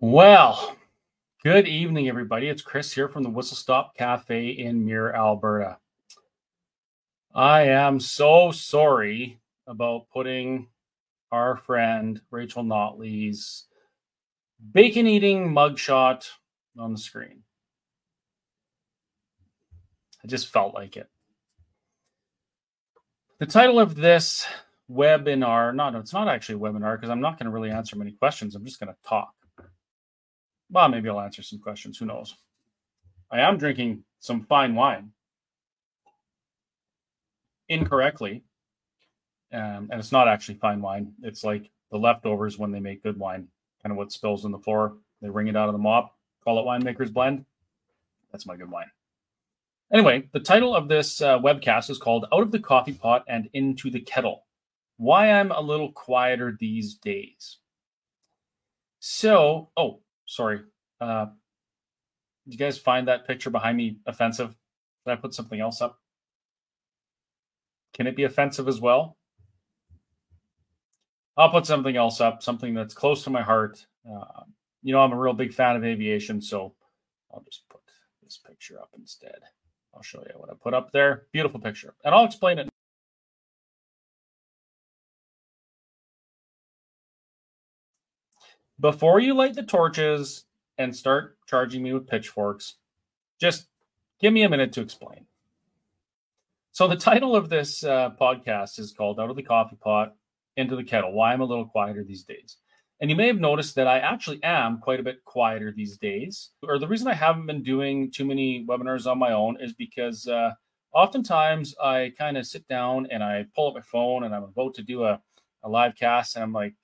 Well, good evening, everybody. It's Chris here from the Whistle Stop Cafe in Mirror, Alberta. I am so sorry about putting our friend Rachel Notley's bacon eating mugshot on the screen. I just felt like it. The title of this webinar, no, no, it's not actually a webinar because I'm not going to really answer many questions. I'm just going to talk. Well, maybe I'll answer some questions. Who knows? I am drinking some fine wine incorrectly. Um, and it's not actually fine wine. It's like the leftovers when they make good wine, kind of what spills on the floor. They wring it out of the mop, call it winemaker's blend. That's my good wine. Anyway, the title of this uh, webcast is called Out of the Coffee Pot and Into the Kettle Why I'm a Little Quieter These Days. So, oh, sorry. Uh, did you guys find that picture behind me offensive? Did I put something else up? Can it be offensive as well? I'll put something else up, something that's close to my heart. Uh, you know, I'm a real big fan of aviation, so I'll just put this picture up instead. I'll show you what I put up there. Beautiful picture. And I'll explain it. Before you light the torches and start charging me with pitchforks, just give me a minute to explain. So, the title of this uh, podcast is called Out of the Coffee Pot into the Kettle Why I'm a Little Quieter These Days. And you may have noticed that I actually am quite a bit quieter these days. Or the reason I haven't been doing too many webinars on my own is because uh, oftentimes I kind of sit down and I pull up my phone and I'm about to do a, a live cast and I'm like,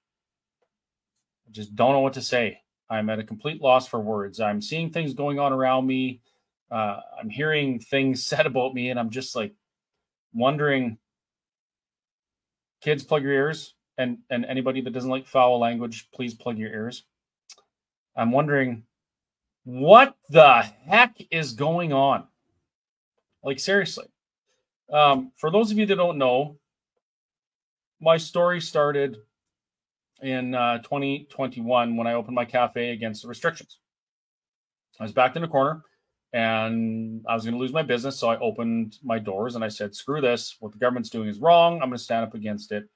I just don't know what to say. I'm at a complete loss for words. I'm seeing things going on around me. Uh, I'm hearing things said about me, and I'm just like wondering. Kids, plug your ears, and and anybody that doesn't like foul language, please plug your ears. I'm wondering, what the heck is going on? Like seriously. Um, for those of you that don't know, my story started in uh, 2021 when I opened my cafe against the restrictions. I was backed in a corner and I was going to lose my business. So I opened my doors and I said, screw this. What the government's doing is wrong. I'm going to stand up against it.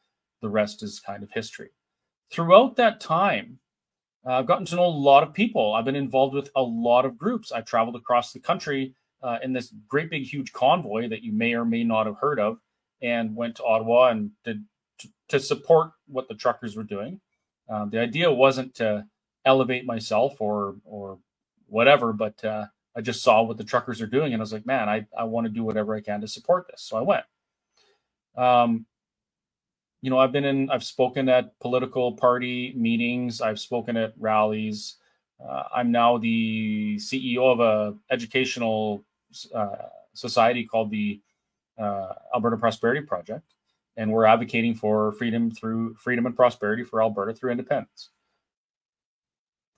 The rest is kind of history. Throughout that time, uh, I've gotten to know a lot of people. I've been involved with a lot of groups. I traveled across the country uh, in this great big huge convoy that you may or may not have heard of and went to Ottawa and did to, support what the truckers were doing. Um, the idea wasn't to elevate myself or or whatever, but uh, I just saw what the truckers are doing, and I was like, man, I I want to do whatever I can to support this. So I went. Um, you know, I've been in, I've spoken at political party meetings, I've spoken at rallies. Uh, I'm now the CEO of a educational uh, society called the uh, Alberta Prosperity Project and we're advocating for freedom through freedom and prosperity for Alberta through independence.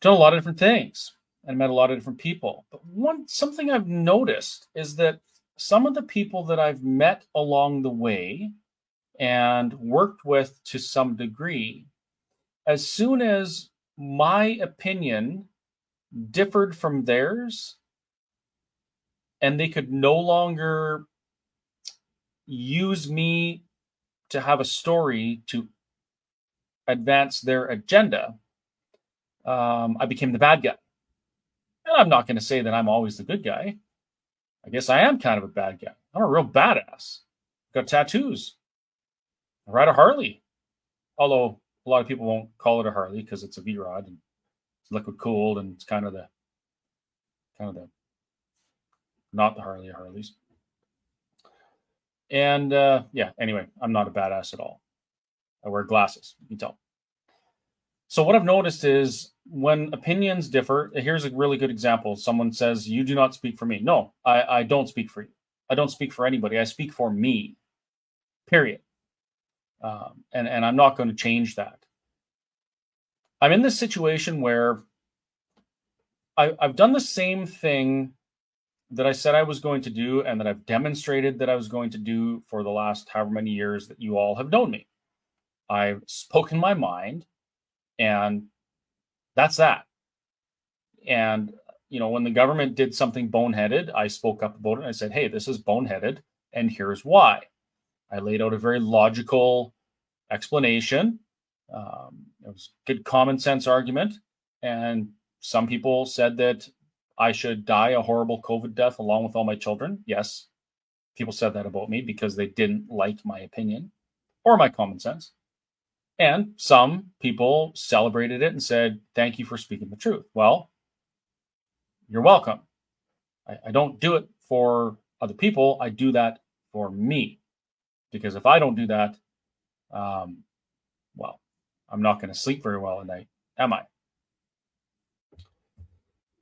Done a lot of different things and met a lot of different people. But one something I've noticed is that some of the people that I've met along the way and worked with to some degree, as soon as my opinion differed from theirs, and they could no longer use me to have a story to advance their agenda, um, I became the bad guy. And I'm not going to say that I'm always the good guy. I guess I am kind of a bad guy. I'm a real badass. Got tattoos. Ride a Harley. Although a lot of people won't call it a Harley because it's a V Rod and it's liquid cooled and it's kind of the kind of the not the Harley of Harleys. And uh, yeah, anyway, I'm not a badass at all. I wear glasses, you can tell. So what I've noticed is when opinions differ, here's a really good example. Someone says, You do not speak for me. No, I, I don't speak for you. I don't speak for anybody. I speak for me. Period. Um, and, and I'm not going to change that. I'm in this situation where I, I've done the same thing that I said I was going to do and that I've demonstrated that I was going to do for the last however many years that you all have known me. I've spoken my mind and that's that. And, you know, when the government did something boneheaded, I spoke up about it. And I said, hey, this is boneheaded, and here's why. I laid out a very logical explanation. Um, it was good common sense argument. And some people said that I should die a horrible COVID death along with all my children. Yes, people said that about me because they didn't like my opinion or my common sense. And some people celebrated it and said, Thank you for speaking the truth. Well, you're welcome. I, I don't do it for other people, I do that for me. Because if I don't do that, um, well, I'm not going to sleep very well at night, am I?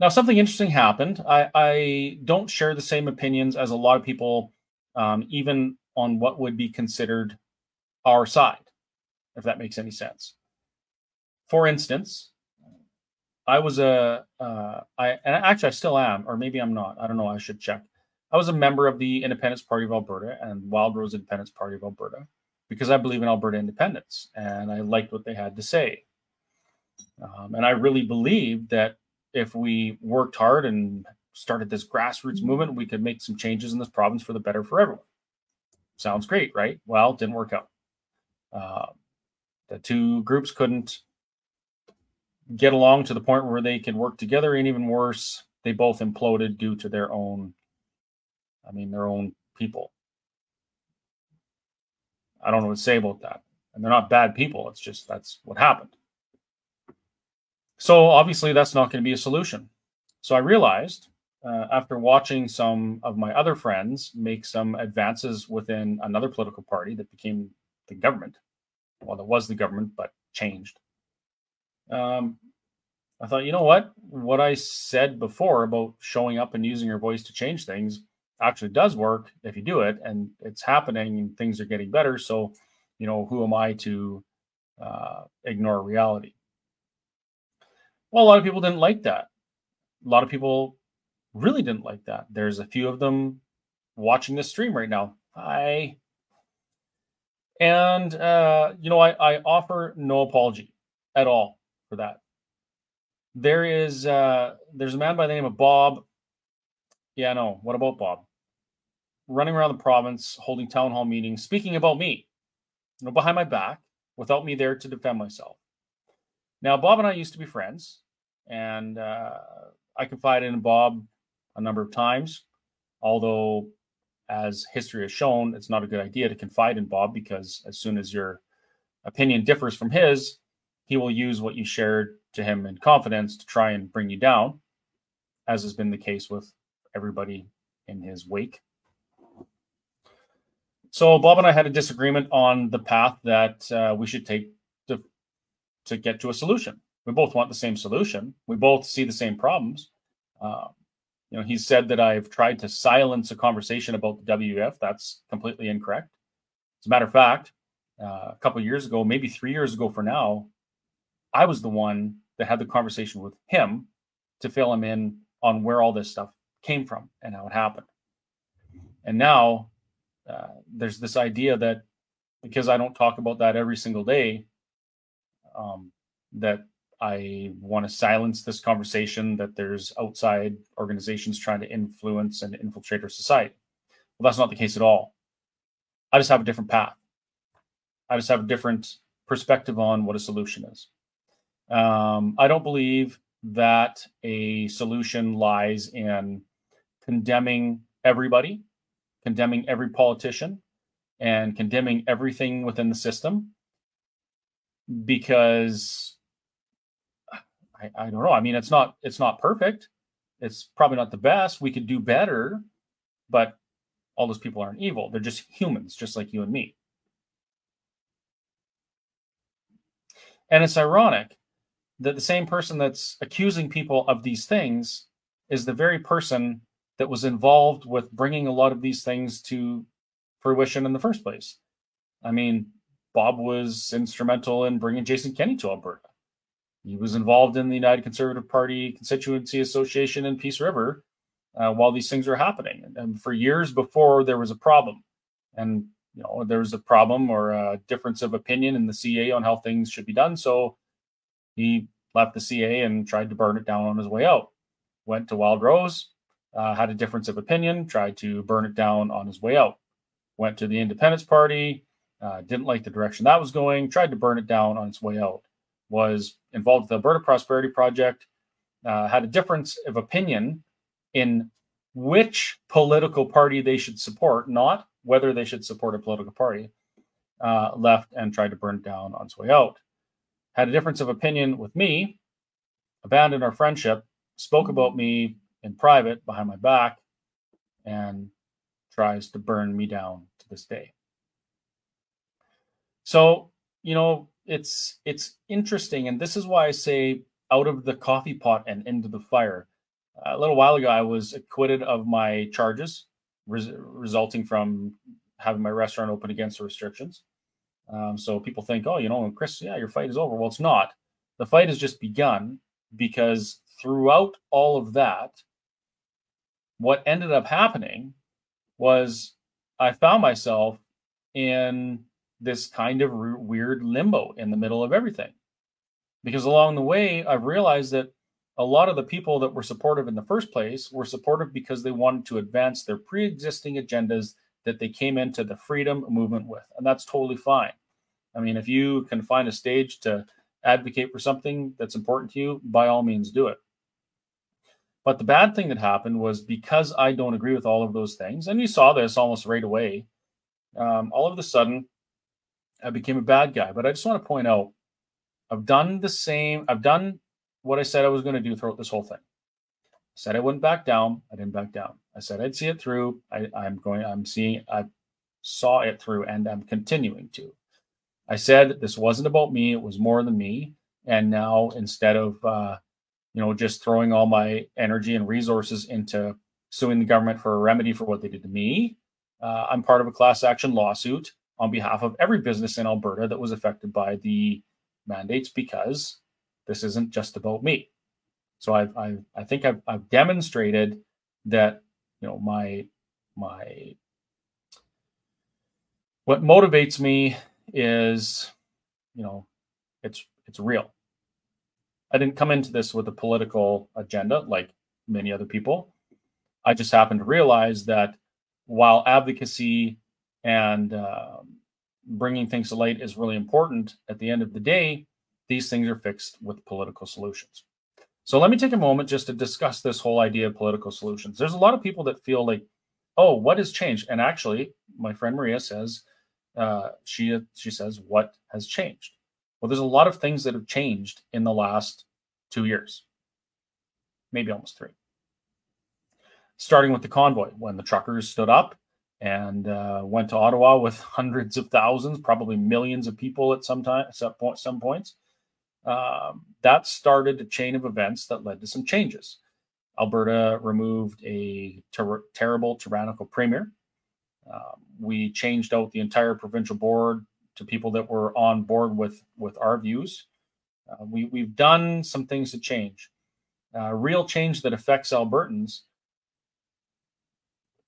Now, something interesting happened. I, I don't share the same opinions as a lot of people, um, even on what would be considered our side if that makes any sense. For instance, I was a, uh, I, and actually I still am, or maybe I'm not. I don't know. I should check. I was a member of the Independence Party of Alberta and Wildrose Independence Party of Alberta because I believe in Alberta independence and I liked what they had to say. Um, and I really believed that if we worked hard and started this grassroots movement, we could make some changes in this province for the better for everyone. Sounds great, right? Well, it didn't work out. Uh, the two groups couldn't get along to the point where they could work together, and even worse, they both imploded due to their own, I mean, their own people. I don't know what to say about that. And they're not bad people. It's just that's what happened. So obviously, that's not going to be a solution. So I realized uh, after watching some of my other friends make some advances within another political party that became the government well, it was the government, but changed. Um, I thought, you know what? What I said before about showing up and using your voice to change things actually does work if you do it, and it's happening and things are getting better. So, you know, who am I to uh, ignore reality? Well, a lot of people didn't like that. A lot of people really didn't like that. There's a few of them watching this stream right now. Hi. And uh, you know, I, I offer no apology at all for that. There is uh, there's a man by the name of Bob. Yeah, no. What about Bob? Running around the province, holding town hall meetings, speaking about me, you know, behind my back, without me there to defend myself. Now, Bob and I used to be friends, and uh, I confided in Bob a number of times, although as history has shown, it's not a good idea to confide in Bob because as soon as your opinion differs from his, he will use what you shared to him in confidence to try and bring you down, as has been the case with everybody in his wake. So Bob and I had a disagreement on the path that uh, we should take to to get to a solution. We both want the same solution. We both see the same problems. Uh, you know, he said that I've tried to silence a conversation about the WF. That's completely incorrect. As a matter of fact, uh, a couple years ago, maybe three years ago for now, I was the one that had the conversation with him to fill him in on where all this stuff came from and how it happened. And now uh, there's this idea that because I don't talk about that every single day, um, that I want to silence this conversation that there's outside organizations trying to influence and infiltrate our society. Well, that's not the case at all. I just have a different path. I just have a different perspective on what a solution is. Um, I don't believe that a solution lies in condemning everybody, condemning every politician, and condemning everything within the system because I, I don't know. I mean, it's not it's not perfect. It's probably not the best. We could do better, but all those people aren't evil. They're just humans, just like you and me. And it's ironic that the same person that's accusing people of these things is the very person that was involved with bringing a lot of these things to fruition in the first place. I mean, Bob was instrumental in bringing Jason Kenney to Alberta. He was involved in the United Conservative Party Constituency Association in Peace River uh, while these things were happening, and for years before there was a problem, and you know there was a problem or a difference of opinion in the CA on how things should be done. So he left the CA and tried to burn it down on his way out. Went to Wild Rose, uh, had a difference of opinion, tried to burn it down on his way out. Went to the Independence Party, uh, didn't like the direction that was going, tried to burn it down on its way out. Was involved with the Alberta Prosperity Project, uh, had a difference of opinion in which political party they should support, not whether they should support a political party, uh, left and tried to burn it down on its way out. Had a difference of opinion with me, abandoned our friendship, spoke about me in private behind my back, and tries to burn me down to this day. So, you know, it's it's interesting, and this is why I say out of the coffee pot and into the fire. A little while ago, I was acquitted of my charges res- resulting from having my restaurant open against the restrictions. Um, so people think, oh, you know, Chris, yeah, your fight is over. Well, it's not. The fight has just begun because throughout all of that, what ended up happening was I found myself in this kind of weird limbo in the middle of everything. Because along the way, I've realized that a lot of the people that were supportive in the first place were supportive because they wanted to advance their pre existing agendas that they came into the freedom movement with. And that's totally fine. I mean, if you can find a stage to advocate for something that's important to you, by all means do it. But the bad thing that happened was because I don't agree with all of those things, and you saw this almost right away, um, all of a sudden, I became a bad guy. But I just want to point out I've done the same, I've done what I said I was going to do throughout this whole thing. I said I wouldn't back down. I didn't back down. I said I'd see it through. I, I'm going, I'm seeing, I saw it through and I'm continuing to. I said this wasn't about me, it was more than me. And now instead of, uh, you know, just throwing all my energy and resources into suing the government for a remedy for what they did to me, uh, I'm part of a class action lawsuit on behalf of every business in Alberta that was affected by the mandates because this isn't just about me. So I've, I've I think I've, I've demonstrated that you know my my what motivates me is you know it's it's real. I didn't come into this with a political agenda like many other people. I just happened to realize that while advocacy and um, bringing things to light is really important, at the end of the day, these things are fixed with political solutions. So let me take a moment just to discuss this whole idea of political solutions. There's a lot of people that feel like, oh, what has changed? And actually, my friend Maria says, uh, she she says, what has changed? Well, there's a lot of things that have changed in the last two years, maybe almost three. Starting with the convoy, when the truckers stood up and uh, went to Ottawa with hundreds of thousands, probably millions of people at some time, some, point, some points. Um, that started a chain of events that led to some changes. Alberta removed a ter- terrible tyrannical premier. Um, we changed out the entire provincial board to people that were on board with with our views. Uh, we we've done some things to change, uh, real change that affects Albertans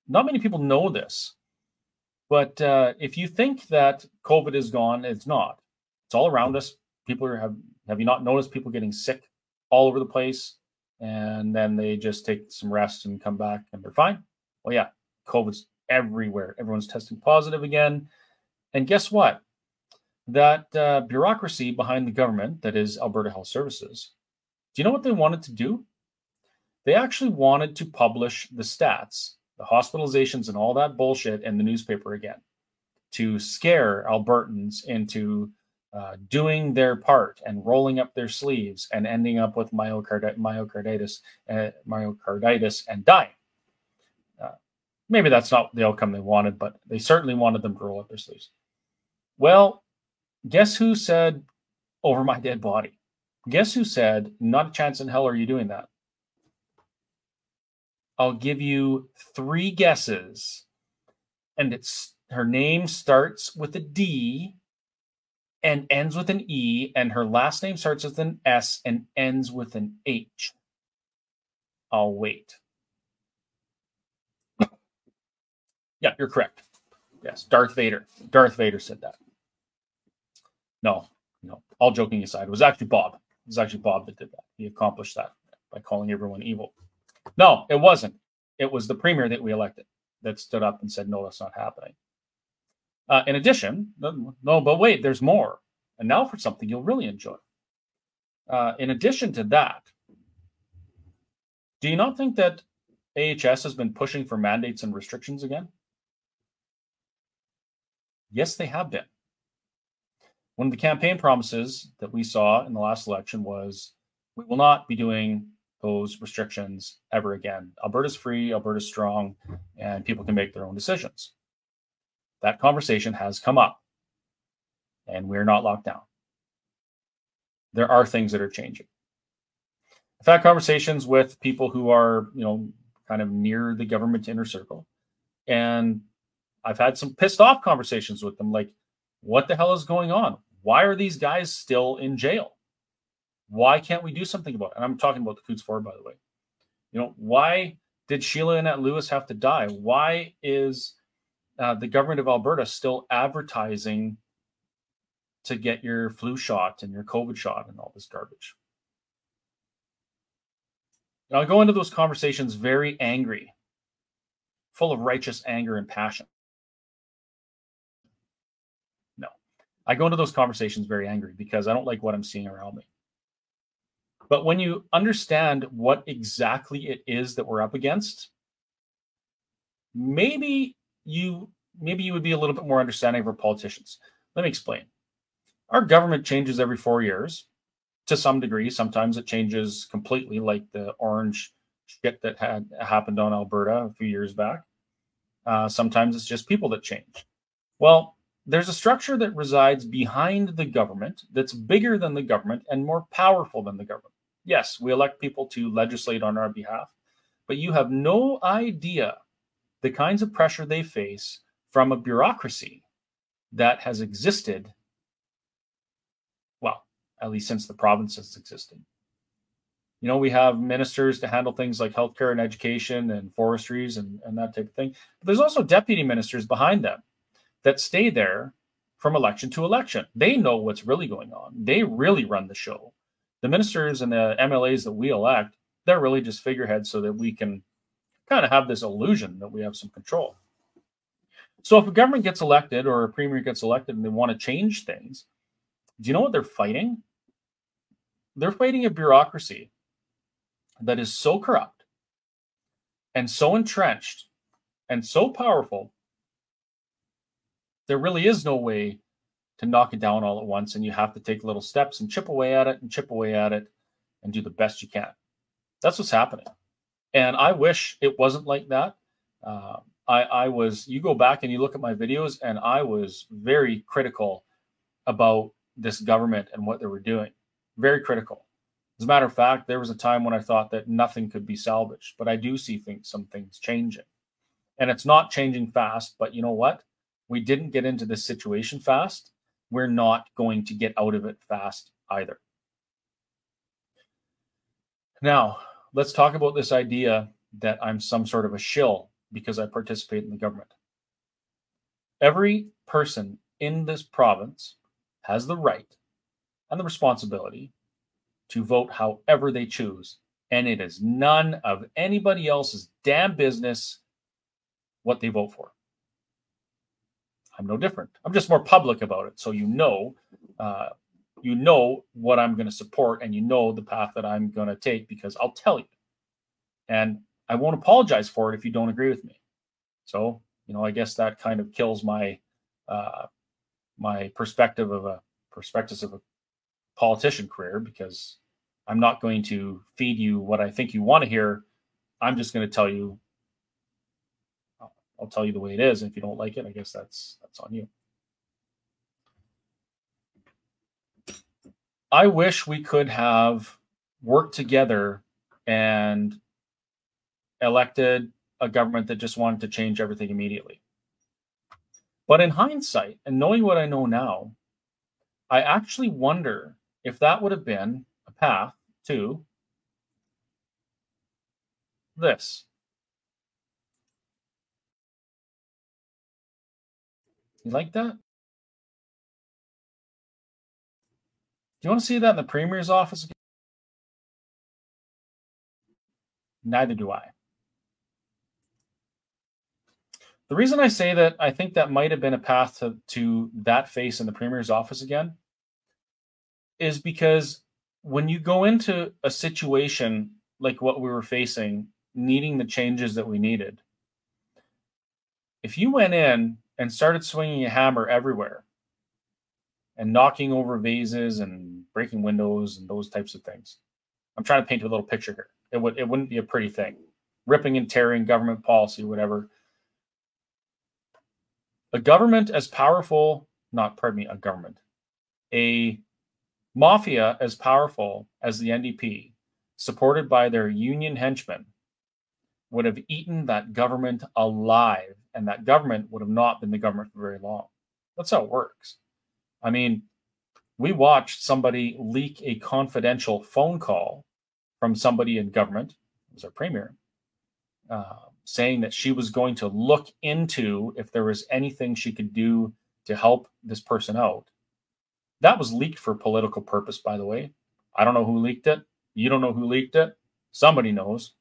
not many people know this, but uh, if you think that COVID is gone, it's not. It's all around us. People are, have have you not noticed people getting sick all over the place, and then they just take some rest and come back and they're fine. Well, yeah, COVID's everywhere. Everyone's testing positive again, and guess what? That uh, bureaucracy behind the government, that is Alberta Health Services, do you know what they wanted to do? They actually wanted to publish the stats the hospitalizations and all that bullshit in the newspaper again to scare Albertans into uh, doing their part and rolling up their sleeves and ending up with myocard- myocarditis, uh, myocarditis and dying. Uh, maybe that's not the outcome they wanted, but they certainly wanted them to roll up their sleeves. Well, guess who said over my dead body? Guess who said, not a chance in hell are you doing that? I'll give you three guesses. And it's her name starts with a D and ends with an E, and her last name starts with an S and ends with an H. I'll wait. yeah, you're correct. Yes, Darth Vader. Darth Vader said that. No, no. All joking aside, it was actually Bob. It was actually Bob that did that. He accomplished that by calling everyone evil. No, it wasn't. It was the premier that we elected that stood up and said, no, that's not happening. Uh, in addition, no, but wait, there's more. And now for something you'll really enjoy. Uh, in addition to that, do you not think that AHS has been pushing for mandates and restrictions again? Yes, they have been. One of the campaign promises that we saw in the last election was we will not be doing those restrictions ever again. Alberta's free, Alberta's strong, and people can make their own decisions. That conversation has come up, and we're not locked down. There are things that are changing. I've had conversations with people who are, you know, kind of near the government inner circle, and I've had some pissed off conversations with them, like, what the hell is going on? Why are these guys still in jail? Why can't we do something about it? And I'm talking about the Coutts Four, by the way. You know, why did Sheila Annette Lewis have to die? Why is uh, the government of Alberta still advertising to get your flu shot and your COVID shot and all this garbage? And I'll go into those conversations very angry, full of righteous anger and passion. No, I go into those conversations very angry because I don't like what I'm seeing around me. But when you understand what exactly it is that we're up against, maybe you maybe you would be a little bit more understanding of our politicians. Let me explain. Our government changes every four years to some degree. Sometimes it changes completely, like the orange shit that had happened on Alberta a few years back. Uh, sometimes it's just people that change. Well, there's a structure that resides behind the government that's bigger than the government and more powerful than the government. Yes, we elect people to legislate on our behalf, but you have no idea the kinds of pressure they face from a bureaucracy that has existed, well, at least since the province has existed. You know, we have ministers to handle things like healthcare and education and forestries and, and that type of thing. But there's also deputy ministers behind them that stay there from election to election. They know what's really going on. They really run the show the ministers and the MLAs that we elect, they're really just figureheads so that we can kind of have this illusion that we have some control. So if a government gets elected or a premier gets elected and they want to change things, do you know what they're fighting? They're fighting a bureaucracy that is so corrupt and so entrenched and so powerful, there really is no way to knock it down all at once, and you have to take little steps and chip away at it and chip away at it and do the best you can. That's what's happening. And I wish it wasn't like that. Uh, I, I was, you go back and you look at my videos, and I was very critical about this government and what they were doing. Very critical. As a matter of fact, there was a time when I thought that nothing could be salvaged, but I do see things, some things changing. And it's not changing fast, but you know what? We didn't get into this situation fast we're not going to get out of it fast either. Now, let's talk about this idea that I'm some sort of a shill because I participate in the government. Every person in this province has the right and the responsibility to vote however they choose. And it is none of anybody else's damn business what they vote for. I'm no different. I'm just more public about it, so you know, uh, you know what I'm going to support, and you know the path that I'm going to take because I'll tell you, and I won't apologize for it if you don't agree with me. So you know, I guess that kind of kills my uh, my perspective of a perspectives of a politician career because I'm not going to feed you what I think you want to hear. I'm just going to tell you. I'll tell you the way it is. And if you don't like it, I guess that's that's on you. I wish we could have worked together and elected a government that just wanted to change everything immediately. But in hindsight, and knowing what I know now, I actually wonder if that would have been a path to this. You like that? Do you want to see that in the Premier's office? Again? Neither do I. The reason I say that I think that might have been a path to, to that face in the Premier's office again is because when you go into a situation like what we were facing, needing the changes that we needed, if you went in and started swinging a hammer everywhere and knocking over vases and breaking windows and those types of things, I'm trying to paint a little picture here. It would it wouldn't be a pretty thing. Ripping and tearing government policy, whatever. A government as powerful, not pardon me, a government, a Mafia as powerful as the NDP, supported by their union henchmen, would have eaten that government alive, and that government would have not been the government for very long. That's how it works. I mean, we watched somebody leak a confidential phone call from somebody in government, it was our premier, uh, saying that she was going to look into if there was anything she could do to help this person out. That was leaked for political purpose, by the way. I don't know who leaked it. You don't know who leaked it. Somebody knows.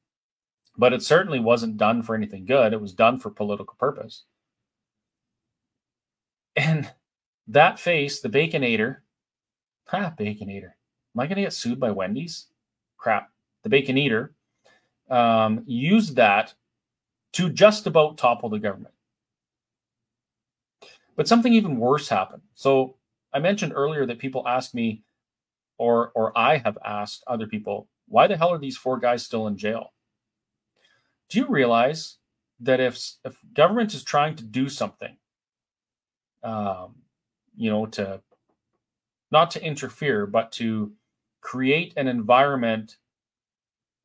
But it certainly wasn't done for anything good. It was done for political purpose. And that face, the Baconator, ha, Baconator. Am I going to get sued by Wendy's? Crap. The Bacon Eater um, used that to just about topple the government. But something even worse happened. So I mentioned earlier that people ask me, or or I have asked other people, why the hell are these four guys still in jail? Do you realize that if if government is trying to do something, um, you know, to not to interfere, but to create an environment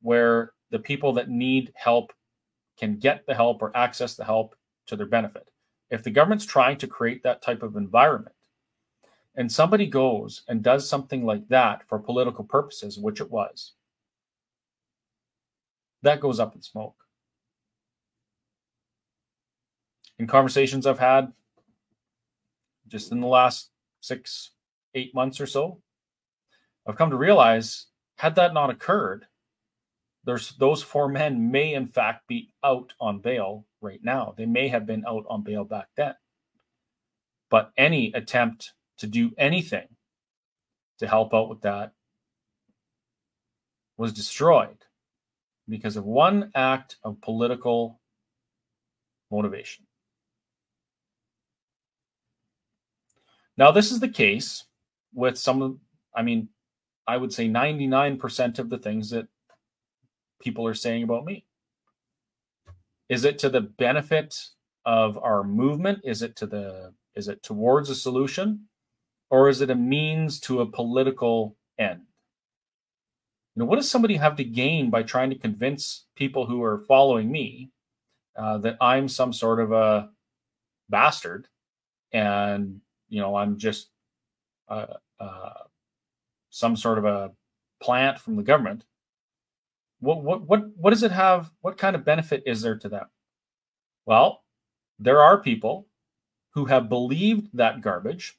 where the people that need help can get the help or access the help to their benefit. If the government's trying to create that type of environment, and somebody goes and does something like that for political purposes, which it was, that goes up in smoke. In conversations I've had just in the last six, eight months or so, I've come to realize had that not occurred, there's those four men may in fact be out on bail right now. They may have been out on bail back then. But any attempt to do anything to help out with that was destroyed because of one act of political motivation. Now, this is the case with some of, I mean, I would say 99% of the things that people are saying about me. Is it to the benefit of our movement? Is it to the, is it towards a solution? or is it a means to a political end? You know, what does somebody have to gain by trying to convince people who are following me uh, that I'm some sort of a bastard and you know I'm just uh, uh, some sort of a plant from the government? What what what what does it have? What kind of benefit is there to them? Well, there are people who have believed that garbage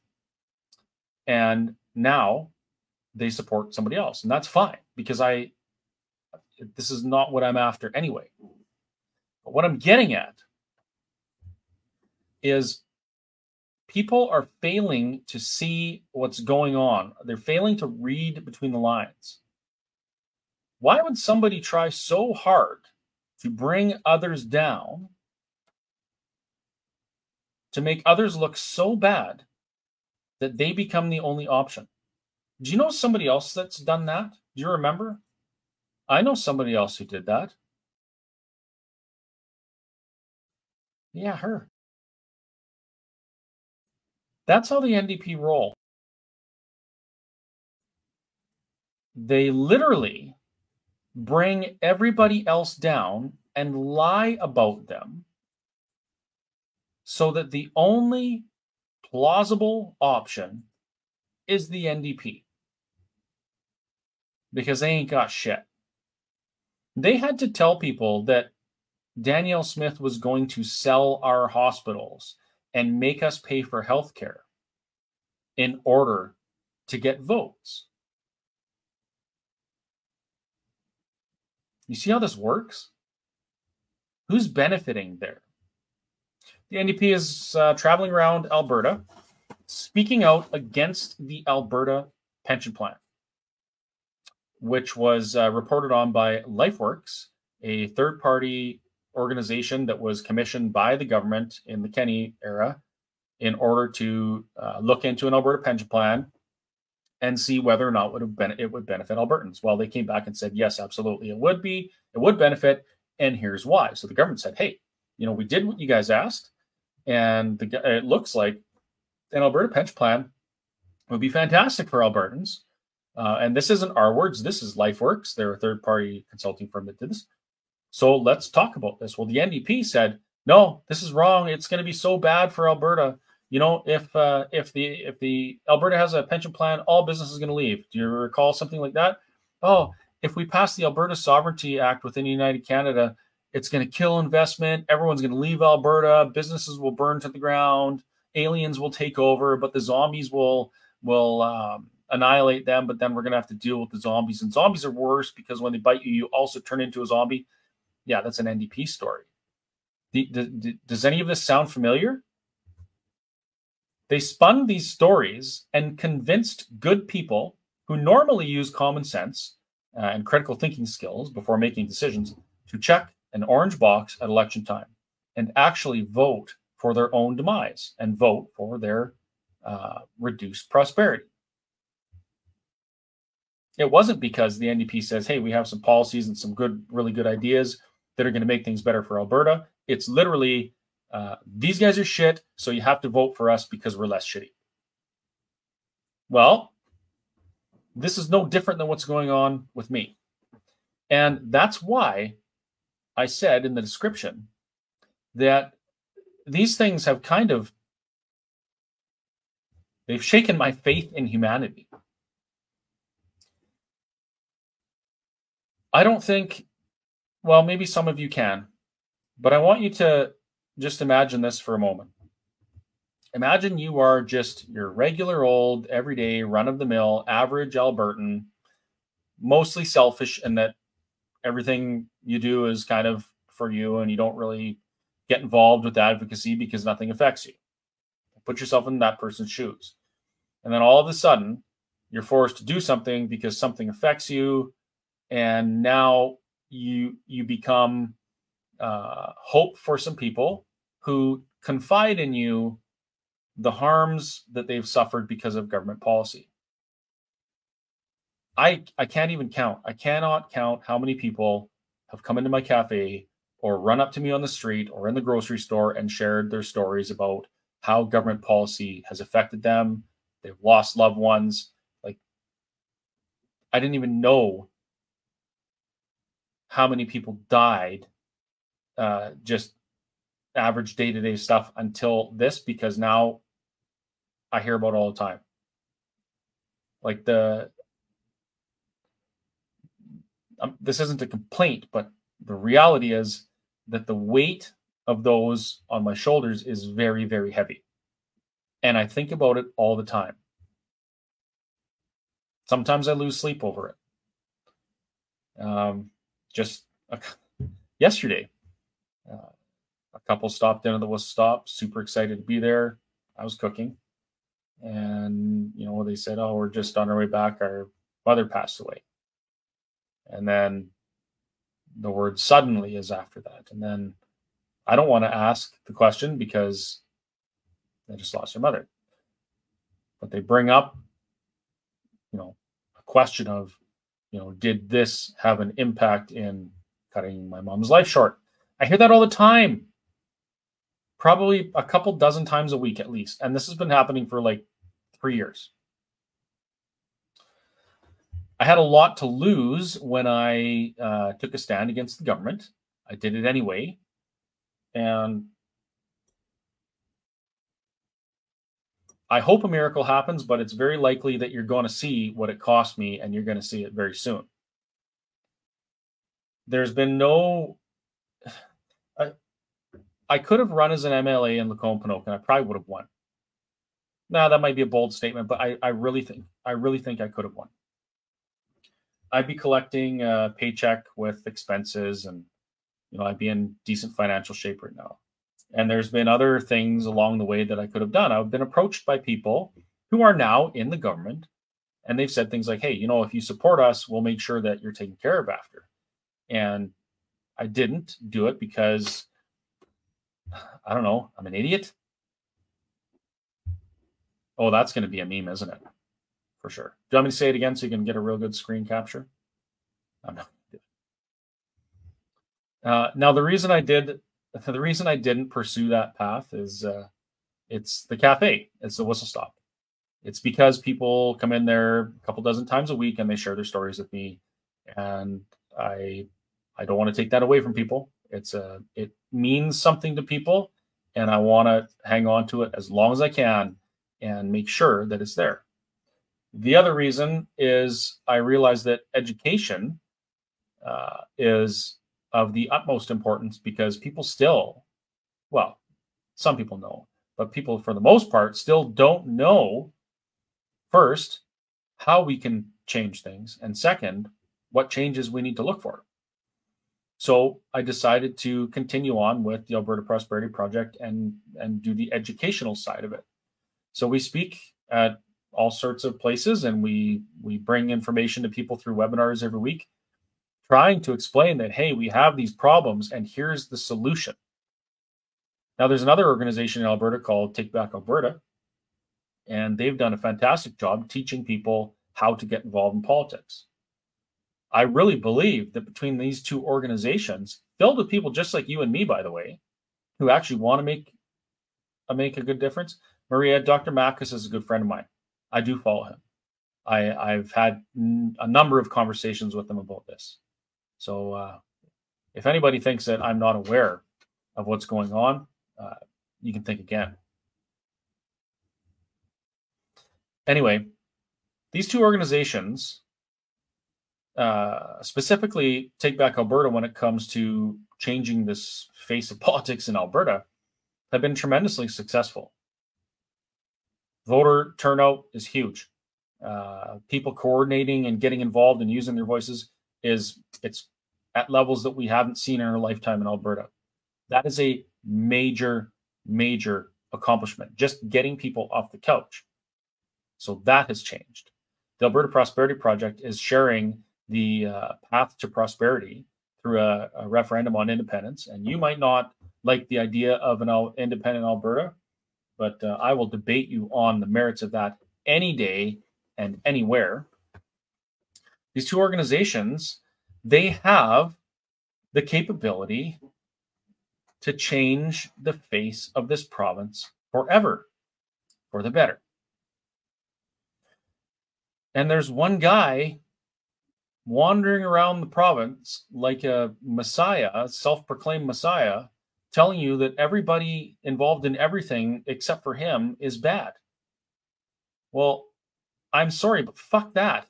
and now they support somebody else and that's fine because i this is not what i'm after anyway but what i'm getting at is people are failing to see what's going on they're failing to read between the lines why would somebody try so hard to bring others down to make others look so bad that they become the only option. Do you know somebody else that's done that? Do you remember? I know somebody else who did that. Yeah, her. That's how the NDP roll. They literally bring everybody else down and lie about them so that the only plausible option is the NDP because they ain't got shit. They had to tell people that Danielle Smith was going to sell our hospitals and make us pay for health care in order to get votes. You see how this works? Who's benefiting there? The NDP is uh, traveling around Alberta, speaking out against the Alberta pension plan, which was uh, reported on by LifeWorks, a third party organization that was commissioned by the government in the Kenney era in order to uh, look into an Alberta pension plan and see whether or not it would, ben- it would benefit Albertans. Well, they came back and said, yes, absolutely, it would be, it would benefit, and here's why. So the government said, hey, you know, we did what you guys asked, and the, it looks like an Alberta pension plan would be fantastic for Albertans. Uh, and this isn't our words. This is LifeWorks. They're a third party consulting firm that did this. So let's talk about this. Well, the NDP said, no, this is wrong. It's going to be so bad for Alberta. You know, if uh, if the if the Alberta has a pension plan, all business is going to leave. Do you recall something like that? Oh, if we pass the Alberta Sovereignty Act within United Canada, it's going to kill investment. Everyone's going to leave Alberta. Businesses will burn to the ground. Aliens will take over, but the zombies will will um, annihilate them. But then we're going to have to deal with the zombies, and zombies are worse because when they bite you, you also turn into a zombie yeah, that's an NDP story. The, the, the, does any of this sound familiar? They spun these stories and convinced good people who normally use common sense uh, and critical thinking skills before making decisions to check an orange box at election time and actually vote for their own demise and vote for their uh, reduced prosperity. It wasn't because the NDP says, hey, we have some policies and some good, really good ideas that are going to make things better for Alberta. It's literally uh, these guys are shit, so you have to vote for us because we're less shitty. Well, this is no different than what's going on with me. And that's why I said in the description that these things have kind of they've shaken my faith in humanity. I don't think well, maybe some of you can, but I want you to just imagine this for a moment. Imagine you are just your regular old, everyday, run of the mill, average Albertan, mostly selfish, and that everything you do is kind of for you and you don't really get involved with advocacy because nothing affects you. Put yourself in that person's shoes. And then all of a sudden, you're forced to do something because something affects you. And now you you become uh, hope for some people who confide in you the harms that they've suffered because of government policy. I I can't even count. I cannot count how many people have come into my cafe or run up to me on the street or in the grocery store and shared their stories about how government policy has affected them. They've lost loved ones. Like I didn't even know how many people died, uh, just average day to day stuff until this, because now I hear about all the time. Like the, um, this isn't a complaint, but the reality is that the weight of those on my shoulders is very, very heavy. And I think about it all the time. Sometimes I lose sleep over it. Um, just a, yesterday. Uh, a couple stopped in at the whistle stop, super excited to be there. I was cooking, and you know they said, "Oh, we're just on our way back. Our mother passed away," and then the word "suddenly" is after that, and then I don't want to ask the question because I just lost your mother. but they bring up, you know, a question of, you know, did this have an impact in cutting my mom's life short? I hear that all the time, probably a couple dozen times a week at least. And this has been happening for like three years. I had a lot to lose when I uh, took a stand against the government. I did it anyway. And I hope a miracle happens, but it's very likely that you're going to see what it cost me and you're going to see it very soon. There's been no. I, I could have run as an MLA in Lacombe Ponoka and I probably would have won. Now that might be a bold statement, but I, I really think I really think I could have won. I'd be collecting a paycheck with expenses and you know I'd be in decent financial shape right now. And there's been other things along the way that I could have done. I've been approached by people who are now in the government and they've said things like, hey, you know, if you support us, we'll make sure that you're taken care of after. And I didn't do it because I don't know, I'm an idiot. Oh, that's going to be a meme, isn't it? For sure. Do you want me to say it again so you can get a real good screen capture? I'm not. Uh, now, the reason I did the reason I didn't pursue that path is uh, it's the cafe, it's the whistle stop. It's because people come in there a couple dozen times a week and they share their stories with me, and I I don't want to take that away from people. It's a it means something to people, and I want to hang on to it as long as I can and make sure that it's there. The other reason is I realize that education uh, is of the utmost importance because people still, well, some people know, but people for the most part still don't know first how we can change things, and second, what changes we need to look for. So I decided to continue on with the Alberta Prosperity Project and and do the educational side of it. So we speak at all sorts of places and we we bring information to people through webinars every week trying to explain that, hey, we have these problems and here's the solution. Now, there's another organization in Alberta called Take Back Alberta, and they've done a fantastic job teaching people how to get involved in politics. I really believe that between these two organizations, filled with people just like you and me, by the way, who actually want to make a make a good difference. Maria, Dr. Makis is a good friend of mine. I do follow him. I, I've had a number of conversations with him about this. So uh, if anybody thinks that I'm not aware of what's going on, uh, you can think again. Anyway, these two organizations, uh, specifically Take Back Alberta, when it comes to changing this face of politics in Alberta, have been tremendously successful. Voter turnout is huge. Uh, people coordinating and getting involved and using their voices is it's at levels that we haven't seen in our lifetime in Alberta. That is a major, major accomplishment, just getting people off the couch. So that has changed. The Alberta Prosperity Project is sharing the uh, path to prosperity through a, a, referendum on independence. And you might not like the idea of an independent Alberta, but uh, I will debate you on the merits of that any day and anywhere. These two organizations they have the capability to change the face of this province forever for the better. And there's one guy wandering around the province like a messiah, self proclaimed messiah, telling you that everybody involved in everything except for him is bad. Well, I'm sorry, but fuck that.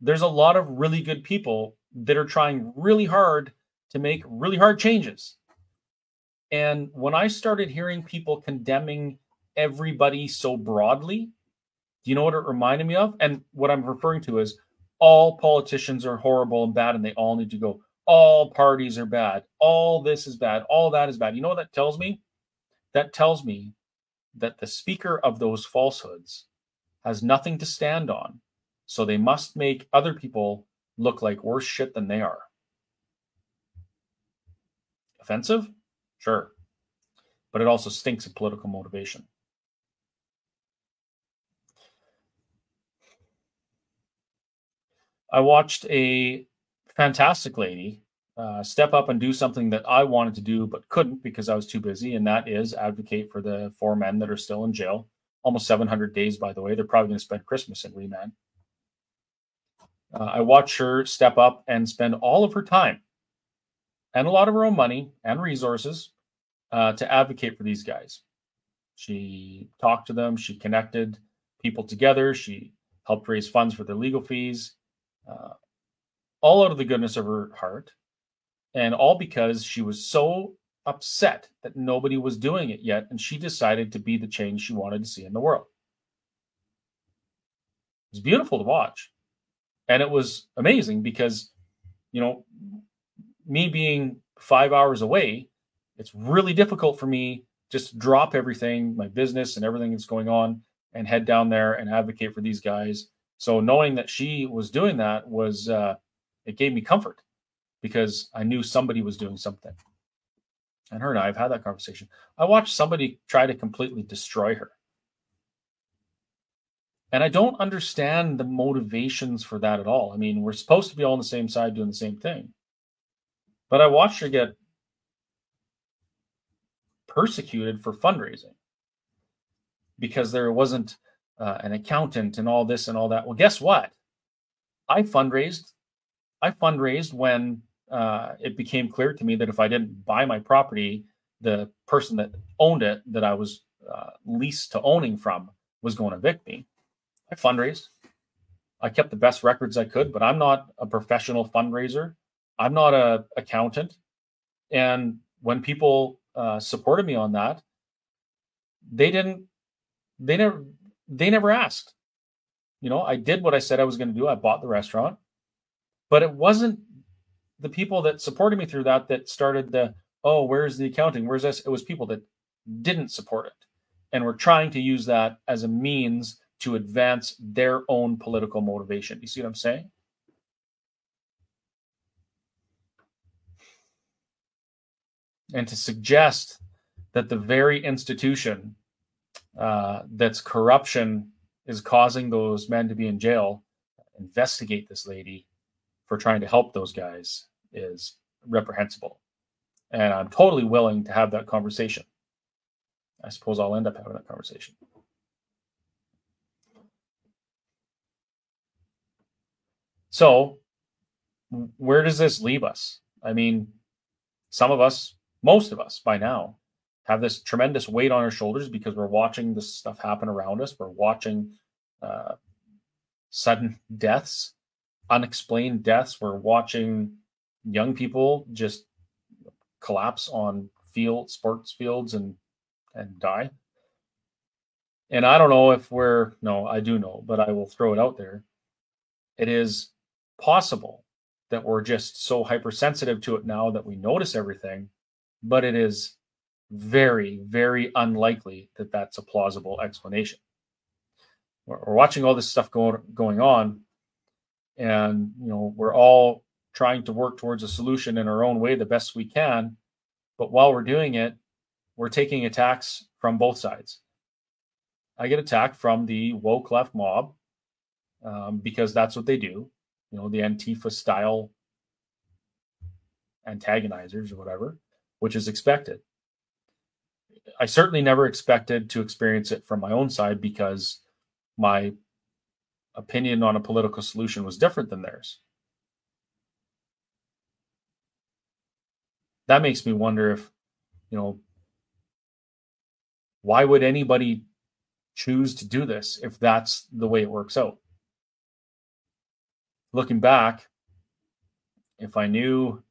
There's a lot of really good people that are trying really hard to make really hard changes. And when I started hearing people condemning everybody so broadly, do you know what it reminded me of? And what I'm referring to is all politicians are horrible and bad and they all need to go. All parties are bad. All this is bad. All that is bad. You know what that tells me? That tells me that the speaker of those falsehoods has nothing to stand on. So they must make other people look like worse shit than they are. Offensive? Sure. But it also stinks of political motivation. I watched a fantastic lady uh, step up and do something that I wanted to do but couldn't because I was too busy, and that is advocate for the four men that are still in jail. Almost 700 days, by the way. They're probably going to spend Christmas in remand. Uh, I watched her step up and spend all of her time and a lot of her own money and resources uh, to advocate for these guys. She talked to them, she connected people together, she helped raise funds for their legal fees, uh, all out of the goodness of her heart. And all because she was so upset that nobody was doing it yet. And she decided to be the change she wanted to see in the world. It was beautiful to watch. And it was amazing because, you know, me being five hours away, it's really difficult for me just to drop everything, my business and everything that's going on, and head down there and advocate for these guys. So knowing that she was doing that was uh, it gave me comfort because I knew somebody was doing something. And her and I have had that conversation. I watched somebody try to completely destroy her. And I don't understand the motivations for that at all. I mean, we're supposed to be all on the same side doing the same thing. But I watched her get persecuted for fundraising because there wasn't uh, an accountant and all this and all that. Well, guess what? I fundraised. I fundraised when uh, it became clear to me that if I didn't buy my property, the person that owned it, that I was uh, leased to owning from, was going to evict me. I fundraised. I kept the best records I could, but I'm not a professional fundraiser. I'm not a accountant. And when people uh, supported me on that, they didn't. They never. They never asked. You know, I did what I said I was going to do. I bought the restaurant, but it wasn't the people that supported me through that that started the oh where's the accounting where's this it was people that didn't support it and were trying to use that as a means to advance their own political motivation you see what i'm saying and to suggest that the very institution uh, that's corruption is causing those men to be in jail investigate this lady for trying to help those guys is reprehensible. And I'm totally willing to have that conversation. I suppose I'll end up having that conversation. So, where does this leave us? I mean, some of us, most of us by now, have this tremendous weight on our shoulders because we're watching this stuff happen around us. We're watching uh, sudden deaths, unexplained deaths. We're watching young people just collapse on field sports fields and and die. And I don't know if we're no, I do know, but I will throw it out there. It is possible that we're just so hypersensitive to it now that we notice everything, but it is very, very unlikely that that's a plausible explanation. We're, we're watching all this stuff going going on, and you know we're all trying to work towards a solution in our own way the best we can. But while we're doing it, we're taking attacks from both sides. I get attacked from the woke left mob um, because that's what they do. You know, the Antifa style antagonizers or whatever, which is expected. I certainly never expected to experience it from my own side because my opinion on a political solution was different than theirs. that makes me wonder if, you know, why would anybody choose to do this if that's the way it works out? Looking back, if I knew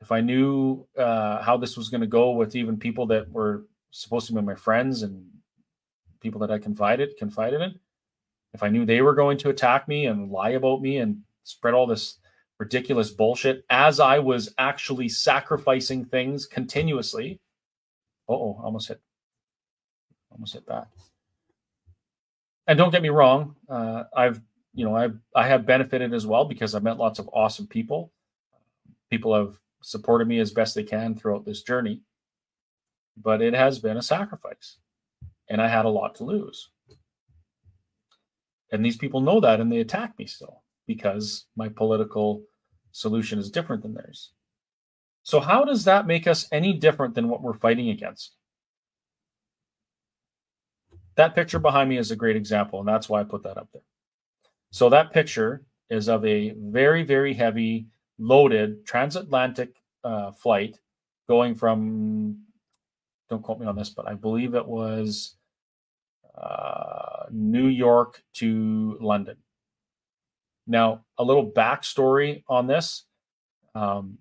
if I knew uh, how this was going to go with even people that were supposed to be my friends and people that I confided confided in, if I knew they were going to attack me and lie about me and spread all this ridiculous bullshit as I was actually sacrificing things continuously. Oh, almost hit, almost hit back. And don't get me wrong, uh, I've you know I've I have benefited as well because I've met lots of awesome people. People have supported me as best they can throughout this journey, but it has been a sacrifice, and I had a lot to lose. And these people know that and they attack me still because my political solution is different than theirs. So, how does that make us any different than what we're fighting against? That picture behind me is a great example, and that's why I put that up there. So, that picture is of a very, very heavy, loaded transatlantic uh, flight going from, don't quote me on this, but I believe it was uh, New York to London. Now, a little backstory on this. Um,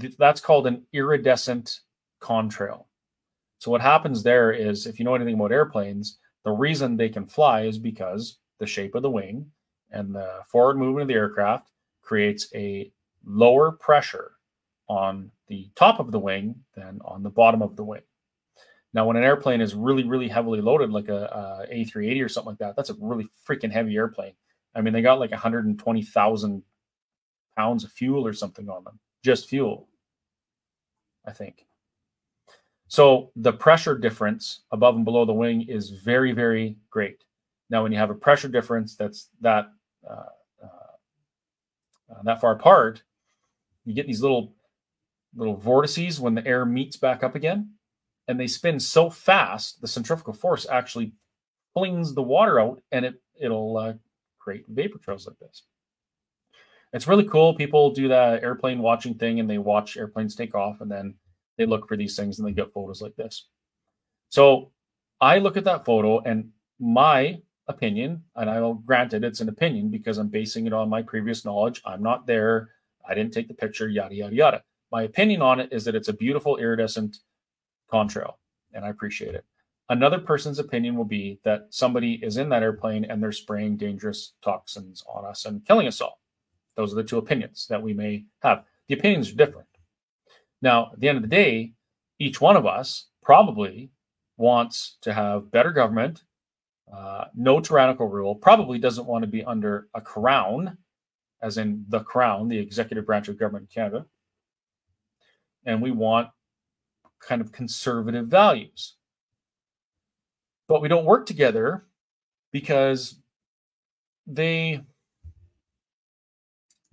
th- that's called an iridescent contrail. So what happens there is, if you know anything about airplanes, the reason they can fly is because the shape of the wing and the forward movement of the aircraft creates a lower pressure on the top of the wing than on the bottom of the wing. Now, when an airplane is really, really heavily loaded, like a a A380 or something like that, that's a really freaking heavy airplane. I mean, they got like 120,000 pounds of fuel or something on them, just fuel, I think. So the pressure difference above and below the wing is very, very great. Now, when you have a pressure difference that's that that far apart, you get these little little vortices when the air meets back up again, and they spin so fast, the centrifugal force actually flings the water out, and it it'll uh, create vapor trails like this. It's really cool. People do that airplane watching thing, and they watch airplanes take off, and then they look for these things, and they get photos like this. So I look at that photo, and my opinion, and I'll granted it's an opinion because I'm basing it on my previous knowledge. I'm not there. I didn't take the picture, yada, yada, yada. My opinion on it is that it's a beautiful iridescent contrail, and I appreciate it. Another person's opinion will be that somebody is in that airplane and they're spraying dangerous toxins on us and killing us all. Those are the two opinions that we may have. The opinions are different. Now, at the end of the day, each one of us probably wants to have better government, uh, no tyrannical rule, probably doesn't want to be under a crown, as in the crown, the executive branch of government in Canada. And we want kind of conservative values. But we don't work together because they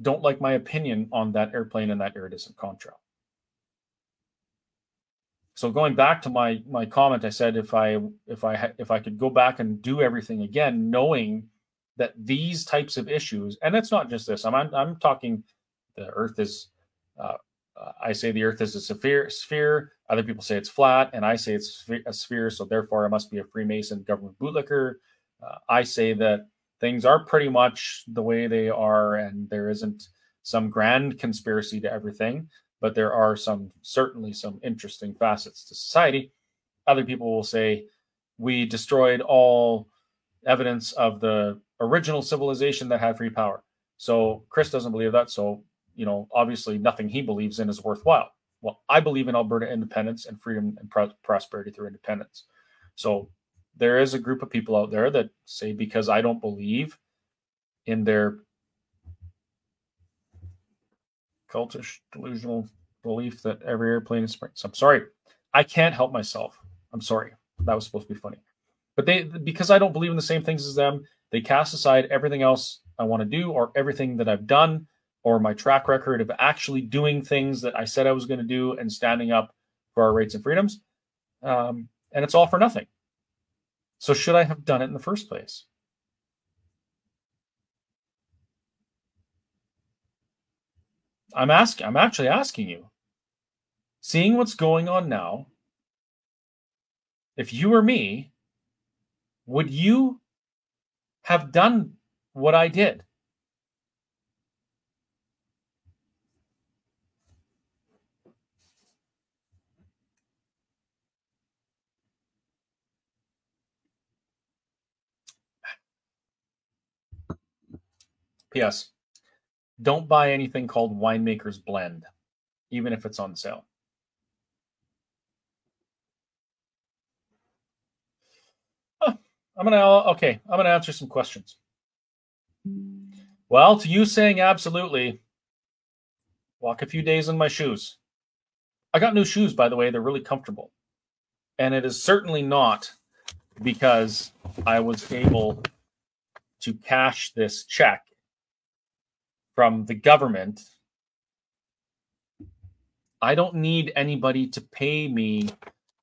don't like my opinion on that airplane and that iridescent contrail. So going back to my my comment, I said if I if I if I could go back and do everything again, knowing that these types of issues, and it's not just this. I'm I'm, I'm talking the Earth is. Uh, uh, I say the Earth is a sphere. Sphere. Other people say it's flat, and I say it's a sphere. So therefore, I must be a Freemason government bootlicker. Uh, I say that things are pretty much the way they are, and there isn't some grand conspiracy to everything but there are some certainly some interesting facets to society. Other people will say we destroyed all evidence of the original civilization that had free power. So Chris doesn't believe that. So, you know, obviously nothing he believes in is worthwhile. Well, I believe in Alberta independence and freedom and pro- prosperity through independence. So there is a group of people out there that say because I don't believe in their cultish delusional belief that every airplane is springs. I'm sorry. I can't help myself. I'm sorry. That was supposed to be funny. But they because I don't believe in the same things as them, they cast aside everything else I want to do or everything that I've done or my track record of actually doing things that I said I was going to do and standing up for our rights and freedoms. Um, and it's all for nothing. So should I have done it in the first place? I'm asking, I'm actually asking you. Seeing what's going on now, if you were me, would you have done what I did? P.S don't buy anything called winemaker's blend, even if it's on sale. I'm gonna okay. I'm gonna answer some questions. Well, to you saying absolutely, walk a few days in my shoes. I got new shoes, by the way. They're really comfortable, and it is certainly not because I was able to cash this check from the government, I don't need anybody to pay me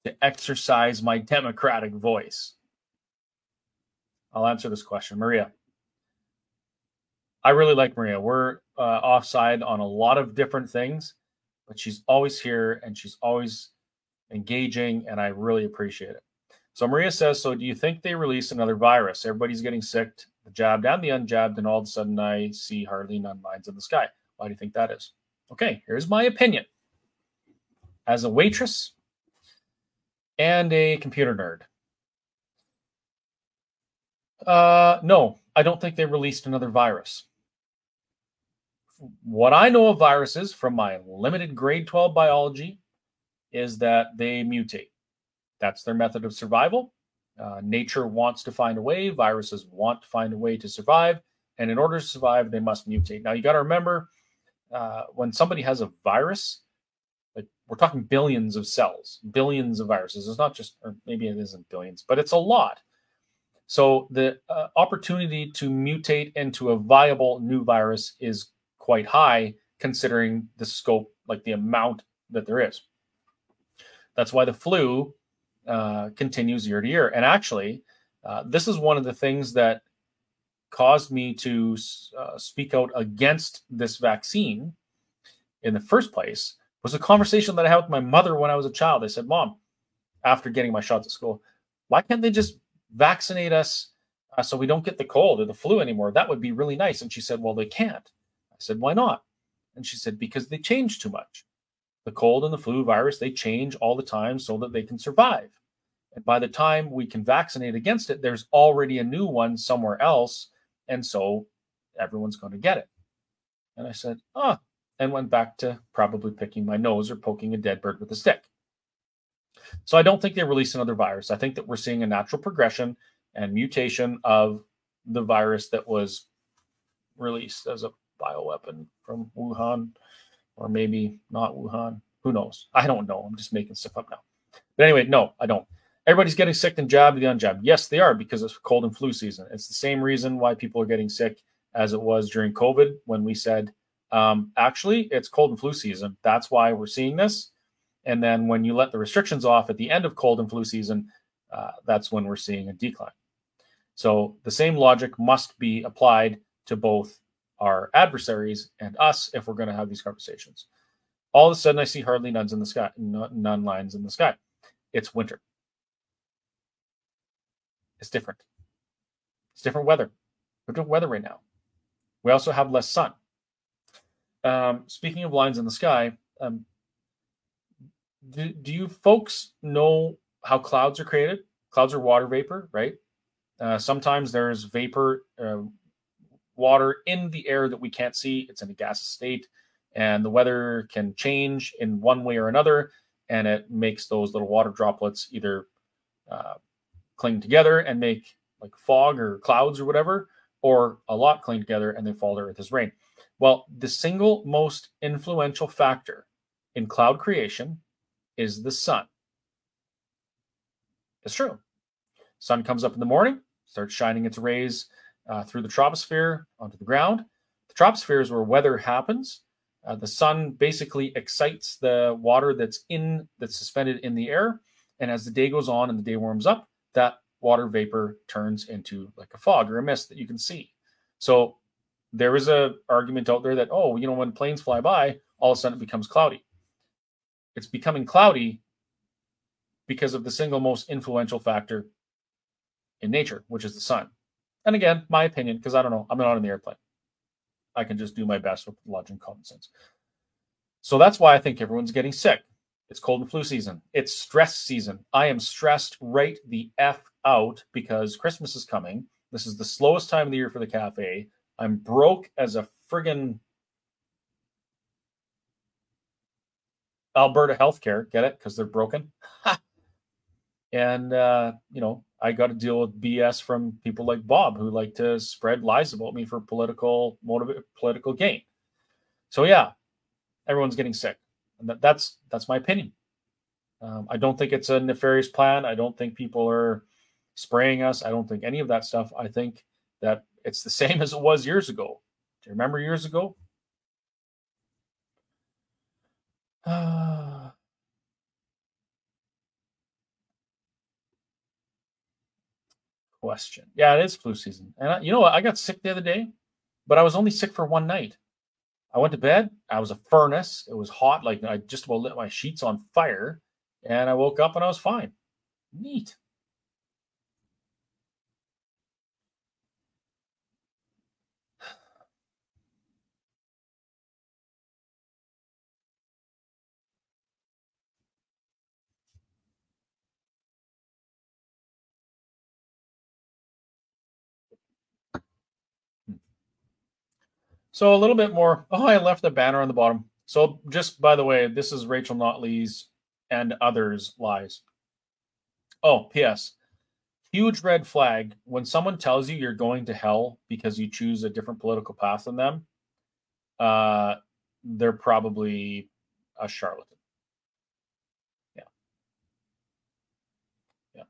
to exercise my democratic voice. I'll answer this question. Maria. I really like Maria. We're uh, offside on a lot of different things, but she's always here and she's always engaging, and I really appreciate it. So Maria says, "So do you think they release another virus? Everybody's getting sick, the jabbed and the unjabbed, and all of a sudden I see hardly none lines in the sky. Why do you think that is?" Okay, here's my opinion. As a waitress and a computer nerd, uh, no, I don't think they released another virus. What I know of viruses from my limited grade 12 biology is that they mutate. That's their method of survival. Uh, nature wants to find a way, viruses want to find a way to survive. And in order to survive, they must mutate. Now, you got to remember uh, when somebody has a virus, we're talking billions of cells, billions of viruses. It's not just, or maybe it isn't billions, but it's a lot. So the uh, opportunity to mutate into a viable new virus is quite high, considering the scope, like the amount that there is. That's why the flu uh, continues year to year. And actually, uh, this is one of the things that caused me to uh, speak out against this vaccine in the first place was a conversation that I had with my mother when I was a child. I said, "Mom, after getting my shots at school, why can't they just vaccinate us uh, so we don't get the cold or the flu anymore? That would be really nice." And she said, "Well, they can't." I said, "Why not?" And she said, "Because they change too much." The cold and the flu virus, they change all the time so that they can survive. And by the time we can vaccinate against it, there's already a new one somewhere else. And so everyone's going to get it. And I said, ah, and went back to probably picking my nose or poking a dead bird with a stick. So I don't think they release another virus. I think that we're seeing a natural progression and mutation of the virus that was released as a bioweapon from Wuhan or maybe not Wuhan. Who knows? I don't know. I'm just making stuff up now. But anyway, no, I don't. Everybody's getting sick and jabbed, the unjabbed. Yes, they are because it's cold and flu season. It's the same reason why people are getting sick as it was during COVID when we said, um, actually, it's cold and flu season. That's why we're seeing this. And then when you let the restrictions off at the end of cold and flu season, uh, that's when we're seeing a decline. So the same logic must be applied to both our adversaries and us if we're going to have these conversations. All of a sudden, I see hardly nuns in the sky, none lines in the sky. It's winter. It's different. It's different weather. Different weather right now. We also have less sun. Um, speaking of lines in the sky, um, do, do you folks know how clouds are created? Clouds are water vapor, right? Uh, sometimes there's vapor, uh, water in the air that we can't see. It's in a gaseous state, and the weather can change in one way or another, and it makes those little water droplets either uh, cling together and make like fog or clouds or whatever, or a lot cling together and they fall to earth as rain. Well, the single most influential factor in cloud creation is the sun. It's true. Sun comes up in the morning, starts shining its rays uh, through the troposphere onto the ground. The troposphere is where weather happens. Uh, the sun basically excites the water that's in that's suspended in the air, and as the day goes on and the day warms up, that water vapor turns into like a fog or a mist that you can see. So there is a argument out there that oh, you know, when planes fly by, all of a sudden it becomes cloudy. It's becoming cloudy because of the single most influential factor in nature, which is the sun. And again, my opinion, because I don't know, I'm not on the airplane. I can just do my best with logic and common sense. So that's why I think everyone's getting sick. It's cold and flu season. It's stress season. I am stressed right the F out because Christmas is coming. This is the slowest time of the year for the cafe. I'm broke as a friggin' Alberta healthcare. Get it? Because they're broken. and, uh, you know, I got to deal with BS from people like Bob who like to spread lies about me for political motive, political gain. So yeah, everyone's getting sick, and that, that's that's my opinion. Um, I don't think it's a nefarious plan. I don't think people are spraying us. I don't think any of that stuff. I think that It's the same as it was years ago. Do you remember years ago? Uh, question. Yeah, it is flu season. And I, you know what? I got sick the other day, but I was only sick for one night. I went to bed. I was a furnace. It was hot. Like I just about lit my sheets on fire. And I woke up and I was fine. Neat. So a little bit more. Oh, I left the banner on the bottom. So just by the way, this is Rachel Notley's and others lies. Oh, P.S. Huge red flag when someone tells you you're going to hell because you choose a different political path than them. Uh, they're probably a charlatan. Yeah. Yeah.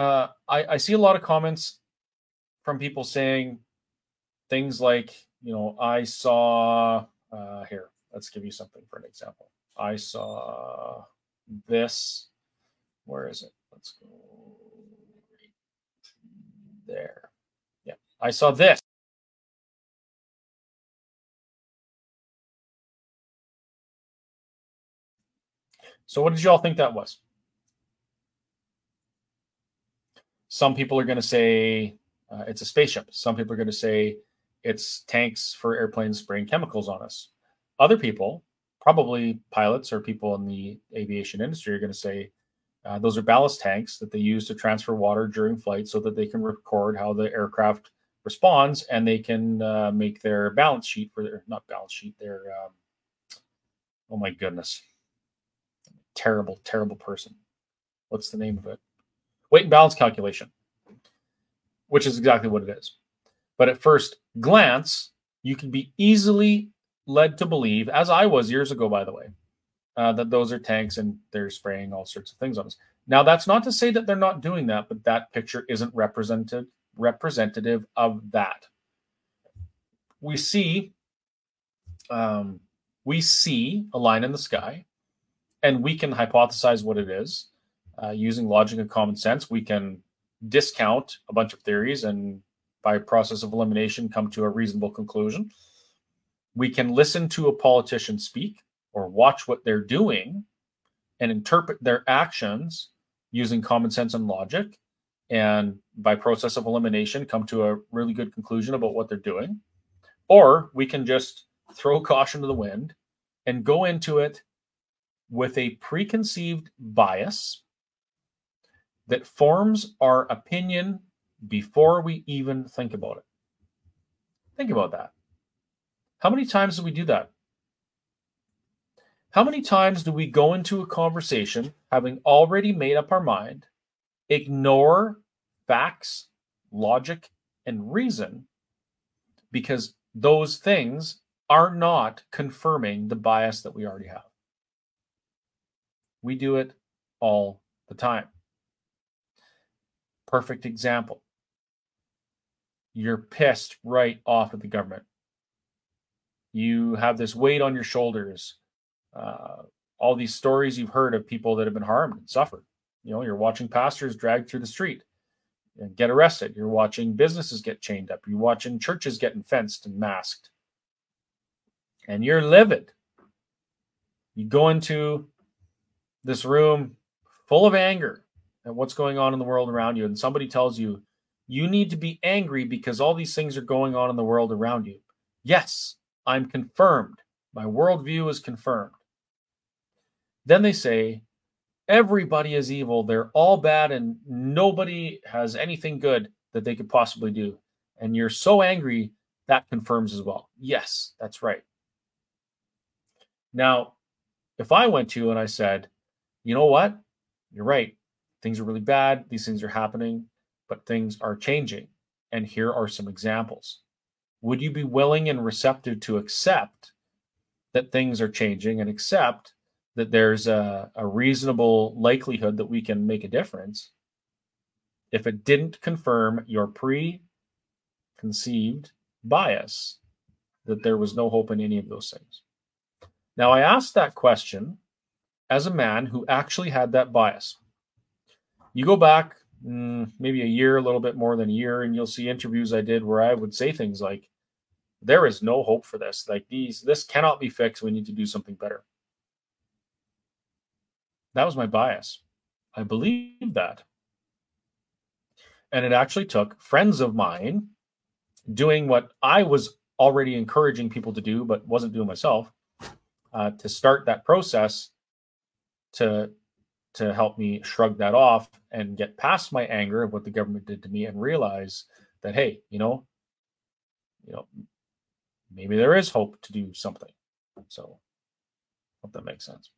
Uh, I, I see a lot of comments from people saying things like you know i saw uh, here let's give you something for an example. I saw this. Where is it? Let's go right there. Yeah i saw this. So what did you all think that was? Some people are going to say uh, it's a spaceship. Some people are going to say it's tanks for airplanes spraying chemicals on us. Other people, probably pilots or people in the aviation industry, are going to say uh, those are ballast tanks that they use to transfer water during flight so that they can record how the aircraft responds and they can uh, make their balance sheet for their not balance sheet their um, oh my goodness. Terrible terrible person. What's the name of it? Weight and balance calculation which is exactly what it is but at first glance, you can be easily led to believe, as I was years ago, by the way, uh, that those are tanks and they're spraying all sorts of things on us. Now, that's not to say that they're not doing that, but that picture isn't represented representative of that. We see, um, we see a line in the sky, and we can hypothesize what it is uh, using logic and common sense. We can discount a bunch of theories and by process of elimination come to a reasonable conclusion. We can listen to a politician speak or watch what they're doing and interpret their actions using common sense and logic and by process of elimination come to a really good conclusion about what they're doing or we can just throw caution to the wind and go into it with a preconceived bias that forms our opinion before we even think about it. Think about that. How many times do we do that? How many times do we go into a conversation having already made up our mind, ignore facts, logic, and reason because those things are not confirming the bias that we already have? We do it all the time. Perfect example you're pissed right off at the government. You have this weight on your shoulders. Uh, all these stories you've heard of people that have been harmed and suffered. You know, you're watching pastors dragged through the street and get arrested. You're watching businesses get chained up. You're watching churches getting fenced and masked. And you're livid. You go into this room full of anger at what's going on in the world around you, and somebody tells you you need to be angry because all these things are going on in the world around you. Yes, I'm confirmed. My worldview is confirmed. Then they say, everybody is evil. They're all bad, and nobody has anything good that they could possibly do. And you're so angry, that confirms as well. Yes, that's right. Now, if I went to you and I said, you know what? You're right. Things are really bad. These things are happening but things are changing. And here are some examples. Would you be willing and receptive to accept that things are changing and accept that there's a, a reasonable likelihood that we can make a difference? if it didn't confirm your preconceived bias that there was no hope in any of those things. Now, I asked that question as a man who actually had that bias. You go back mm, maybe a year, a little bit more than a year, and you'll see interviews I did where I would say things like, there is no hope for this. Like these, this cannot be fixed. We need to do something better. That was my bias. I believed that. And it actually took friends of mine doing what I was already encouraging people to do, but wasn't doing myself, uh, to start that process to to help me shrug that off and get past my anger of what the government did to me and realize that hey, you know, you know, maybe there is hope to do something. So, hope that makes sense.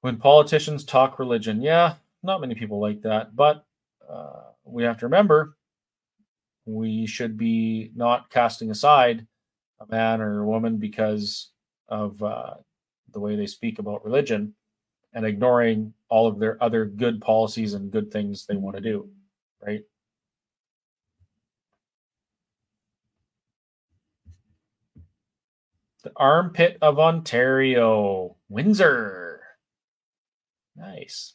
When politicians talk religion, yeah, not many people like that, but uh, we have to remember we should be not casting aside a man or a woman because of uh, the way they speak about religion and ignoring all of their other good policies and good things they want to do, right? The armpit of Ontario, Windsor. Nice.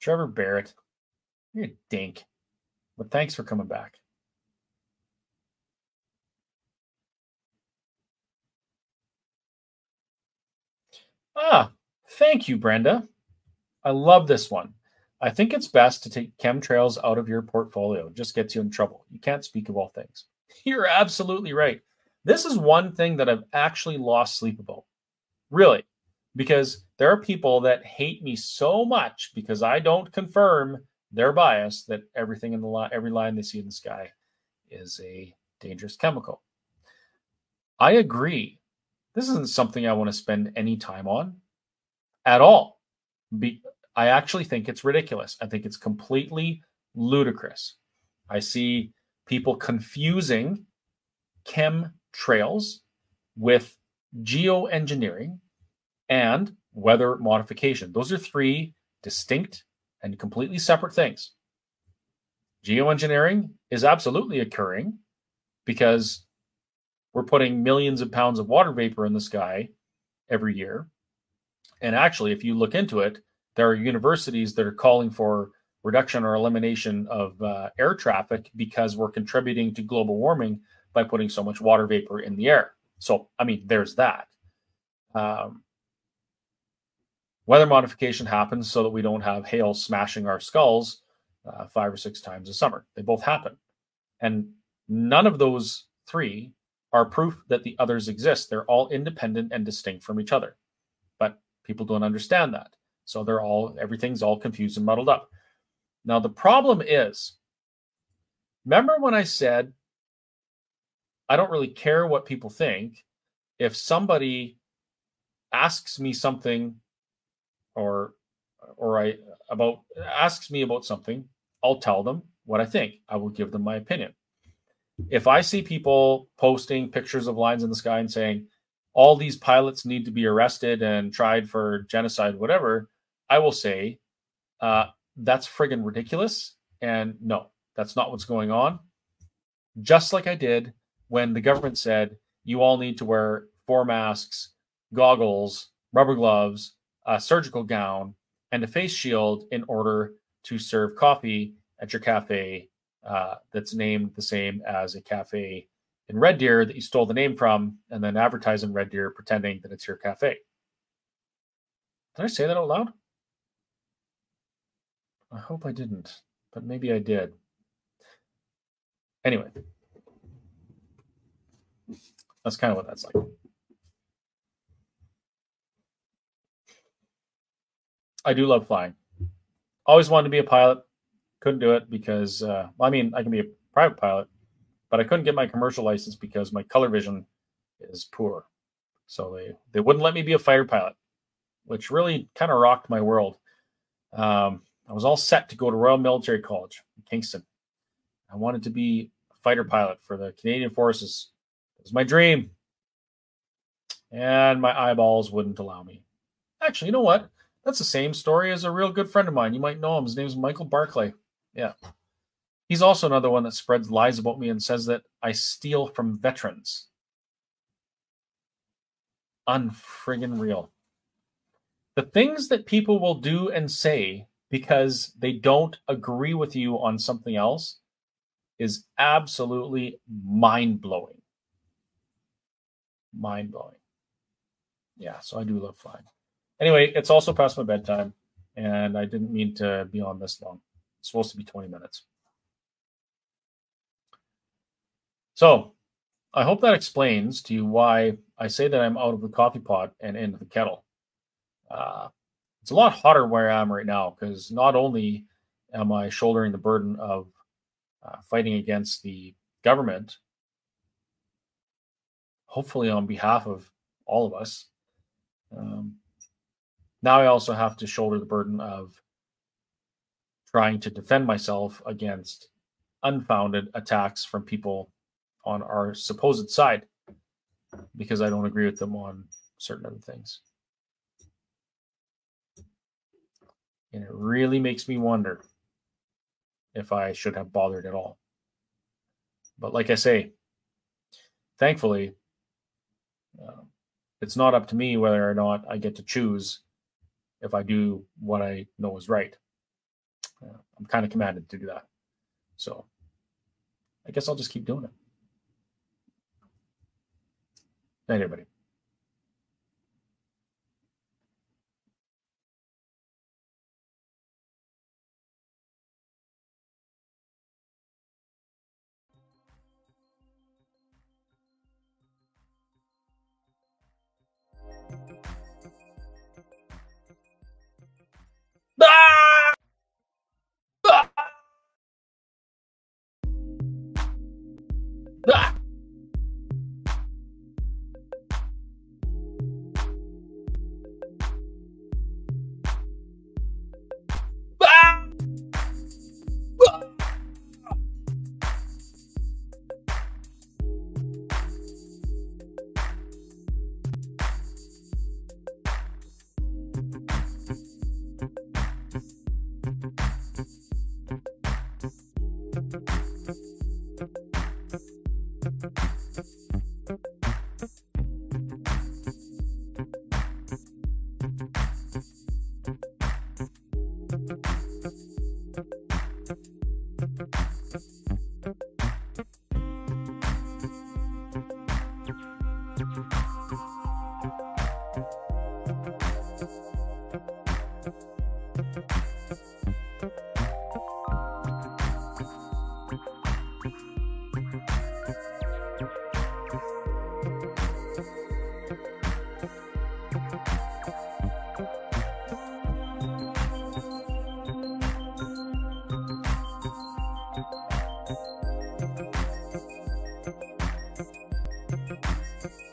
Trevor Barrett, you're a dink. But thanks for coming back. Ah, thank you, Brenda. I love this one. I think it's best to take chemtrails out of your portfolio. It just gets you in trouble. You can't speak of all things. You're absolutely right. This is one thing that I've actually lost sleep about. Really because there are people that hate me so much because I don't confirm their bias that everything in the line, every line they see in the sky is a dangerous chemical. I agree. This isn't something I want to spend any time on at all. Be, I actually think it's ridiculous. I think it's completely ludicrous. I see people confusing chemtrails with geoengineering and weather modification. Those are three distinct and completely separate things. Geoengineering is absolutely occurring because we're putting millions of pounds of water vapor in the sky every year. And actually, if you look into it, there are universities that are calling for reduction or elimination of uh, air traffic because we're contributing to global warming by putting so much water vapor in the air. So, I mean, there's that. Um, Weather modification happens so that we don't have hail smashing our skulls uh, five or six times a summer. They both happen. And none of those three are proof that the others exist. They're all independent and distinct from each other. But people don't understand that. So they're all, everything's all confused and muddled up. Now, the problem is remember when I said, I don't really care what people think. If somebody asks me something or or I about asks me about something, I'll tell them what I think. I will give them my opinion. If I see people posting pictures of lines in the sky and saying all these pilots need to be arrested and tried for genocide, whatever, I will say uh, that's friggin' ridiculous. And no, that's not what's going on. Just like I did when the government said you all need to wear four masks, goggles, rubber gloves, a surgical gown, and a face shield in order to serve coffee at your cafe uh, that's named the same as a cafe in Red Deer that you stole the name from, and then advertise in Red Deer pretending that it's your cafe. Did I say that out loud? I hope I didn't, but maybe I did. Anyway, that's kind of what that's like. I do love flying. Always wanted to be a pilot. Couldn't do it because, uh, well, I mean, I can be a private pilot, but I couldn't get my commercial license because my color vision is poor. So they, they wouldn't let me be a fighter pilot, which really kind of rocked my world. Um, I was all set to go to Royal Military College in Kingston. I wanted to be a fighter pilot for the Canadian Forces. It was my dream. and my eyeballs wouldn't allow me. Actually, you know what? That's the same story as a real good friend of mine. You might know him. His name is Michael Barclay. Yeah. He's also another one that spreads lies about me and says that I steal from veterans. Unfriggin' real. The things that people will do and say because they don't agree with you on something else is absolutely mind blowing. Mind blowing. Yeah, so I do love flying. Anyway, it's also past my bedtime, and I didn't mean to be on this long. It's supposed to be 20 minutes. So I hope that explains to you why I say that I'm out of the coffee pot and into the kettle. Uh, it's a lot hotter where I am right now because not only am I shouldering the burden of uh, fighting against the government, hopefully on behalf of all of us, um, now I also have to shoulder the burden of trying to defend myself against unfounded attacks from people on our supposed side because I don't agree with them on certain other things. And it really makes me wonder if I should have bothered at all. But like I say, thankfully, uh, it's not up to me whether or not I get to choose if I do what I know is right. I'm kind of commanded to do that. So I guess I'll just keep doing it. Night, everybody.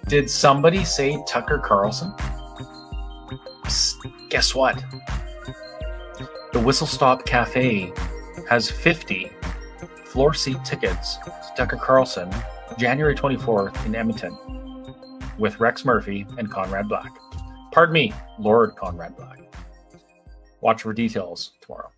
Did somebody say Tucker Carlson? Psst, guess what? The Whistle Stop Cafe has 50 floor seat tickets to Tucker Carlson January 24th in Edmonton with Rex Murphy and Conrad Black. Pardon me, Lord Conrad Black. Watch for details tomorrow.